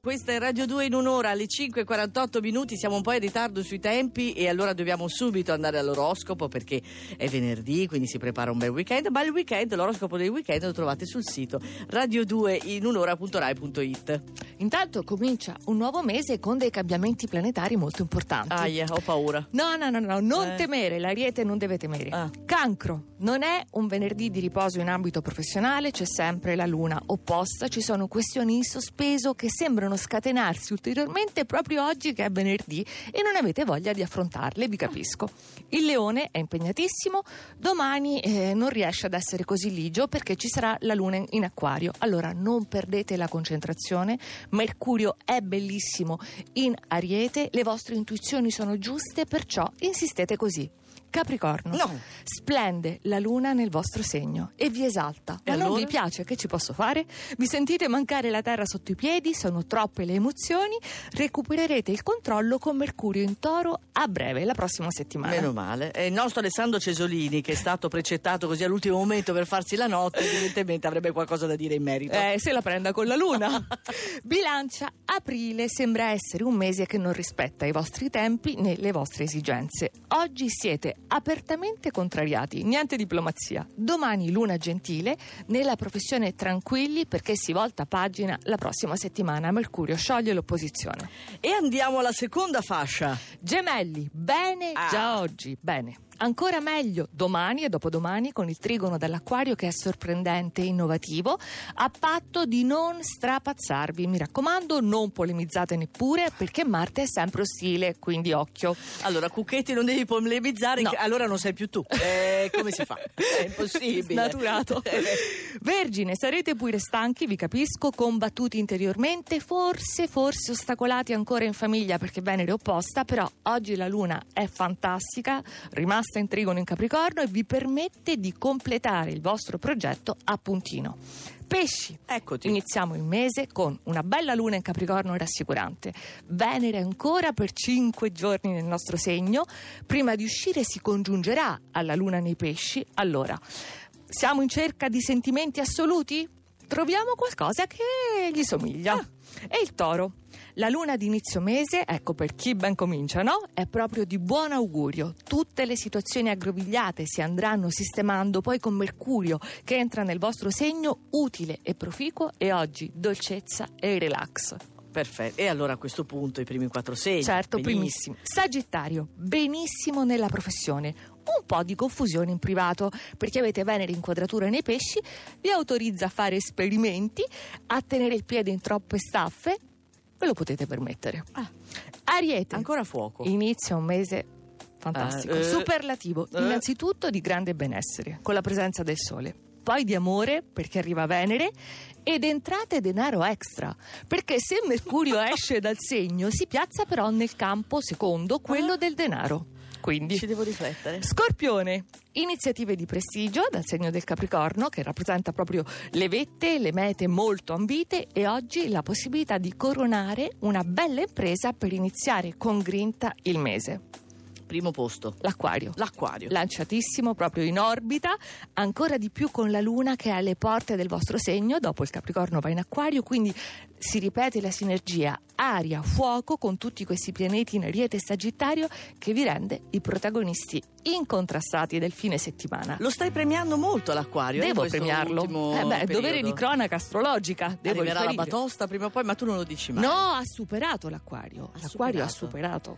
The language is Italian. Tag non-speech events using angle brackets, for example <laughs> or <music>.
Questa è Radio 2 in un'ora alle 5.48 minuti, siamo un po' in ritardo sui tempi e allora dobbiamo subito andare all'oroscopo perché è venerdì, quindi si prepara un bel weekend, ma il weekend, l'oroscopo del weekend lo trovate sul sito radio2 in un'ora.rai.it. Intanto comincia un nuovo mese con dei cambiamenti planetari molto importanti. Aia, ho paura. No, no, no, no, non Eh. temere, l'ariete non deve temere. Ah. Cancro, non è un venerdì di riposo in ambito professionale, c'è sempre la luna opposta, ci sono questioni in sospeso che sembrano scatenarsi ulteriormente proprio oggi che è venerdì e non avete voglia di affrontarle, vi capisco. Il leone è impegnatissimo, domani eh, non riesce ad essere così ligio perché ci sarà la luna in acquario, allora non perdete la concentrazione, Mercurio è bellissimo in ariete, le vostre intuizioni sono giuste, perciò insistete così. Capricorno. No. Splende la luna nel vostro segno e vi esalta. E Ma non allora? vi piace? Che ci posso fare? Vi sentite mancare la terra sotto i piedi? Sono troppe le emozioni? Recupererete il controllo con Mercurio in toro a breve, la prossima settimana. Meno male. E il nostro Alessandro Cesolini, che è stato precettato così all'ultimo momento per farsi la notte, evidentemente avrebbe qualcosa da dire in merito. Eh, se la prenda con la luna. <laughs> Bilancia, aprile sembra essere un mese che non rispetta i vostri tempi né le vostre esigenze. Oggi siete apertamente contrariati, niente diplomazia. Domani luna gentile, nella professione tranquilli perché si volta pagina la prossima settimana. Mercurio scioglie l'opposizione. E andiamo alla seconda fascia. Gemelli, bene Ah. già oggi, bene. Ancora meglio domani e dopodomani con il trigono dall'acquario che è sorprendente e innovativo, a patto di non strapazzarvi. Mi raccomando, non polemizzate neppure perché Marte è sempre ostile, quindi occhio. Allora, Cucchetti non devi polemizzare, No. allora non sei più tu. Eh, come si fa? È impossibile. Snaturato. Vergine, sarete pure stanchi, vi capisco, combattuti interiormente, forse, forse ostacolati ancora in famiglia perché Venere è opposta, però oggi la Luna è fantastica, rimasta in trigono in Capricorno e vi permette di completare il vostro progetto a puntino. Pesci, Eccoti. Iniziamo il mese con una bella luna in Capricorno rassicurante. Venere ancora per cinque giorni nel nostro segno. Prima di uscire si congiungerà alla luna nei pesci. Allora, siamo in cerca di sentimenti assoluti? Troviamo qualcosa che gli somiglia. E il toro. La luna di inizio mese, ecco per chi ben comincia, no? È proprio di buon augurio. Tutte le situazioni aggrovigliate si andranno sistemando poi con Mercurio che entra nel vostro segno utile e proficuo e oggi dolcezza e relax. Perfetto. E allora a questo punto i primi quattro segni. Certo, Benissimo. primissimo. Sagittario, benissimo nella professione. Un po' di confusione in privato perché avete Venere in quadratura nei pesci, vi autorizza a fare esperimenti, a tenere il piede in troppe staffe, ve lo potete permettere. Ah. Ariete, Ancora fuoco. inizia un mese fantastico, Ah, eh, superlativo, eh. innanzitutto di grande benessere, con la presenza del sole. Poi di amore, perché arriva Venere, ed entrate denaro extra, perché se Mercurio <laughs> esce dal segno, si piazza però nel campo secondo, quello del denaro. Quindi Ci devo riflettere. Scorpione, iniziative di prestigio dal segno del Capricorno che rappresenta proprio le vette, le mete molto ambite e oggi la possibilità di coronare una bella impresa per iniziare con grinta il mese. Primo posto. L'acquario. L'acquario. Lanciatissimo proprio in orbita, ancora di più con la luna che è alle porte del vostro segno, dopo il Capricorno va in acquario, quindi si ripete la sinergia aria, fuoco con tutti questi pianeti in Ariete e Sagittario che vi rende i protagonisti incontrastati del fine settimana. Lo stai premiando molto l'acquario. eh, Devo questo premiarlo. Eh beh, dovere di cronaca astrologica. Devo Arriverà la riferire. batosta prima o poi, ma tu non lo dici mai. No, ha superato l'acquario. Ha l'acquario ha superato. superato.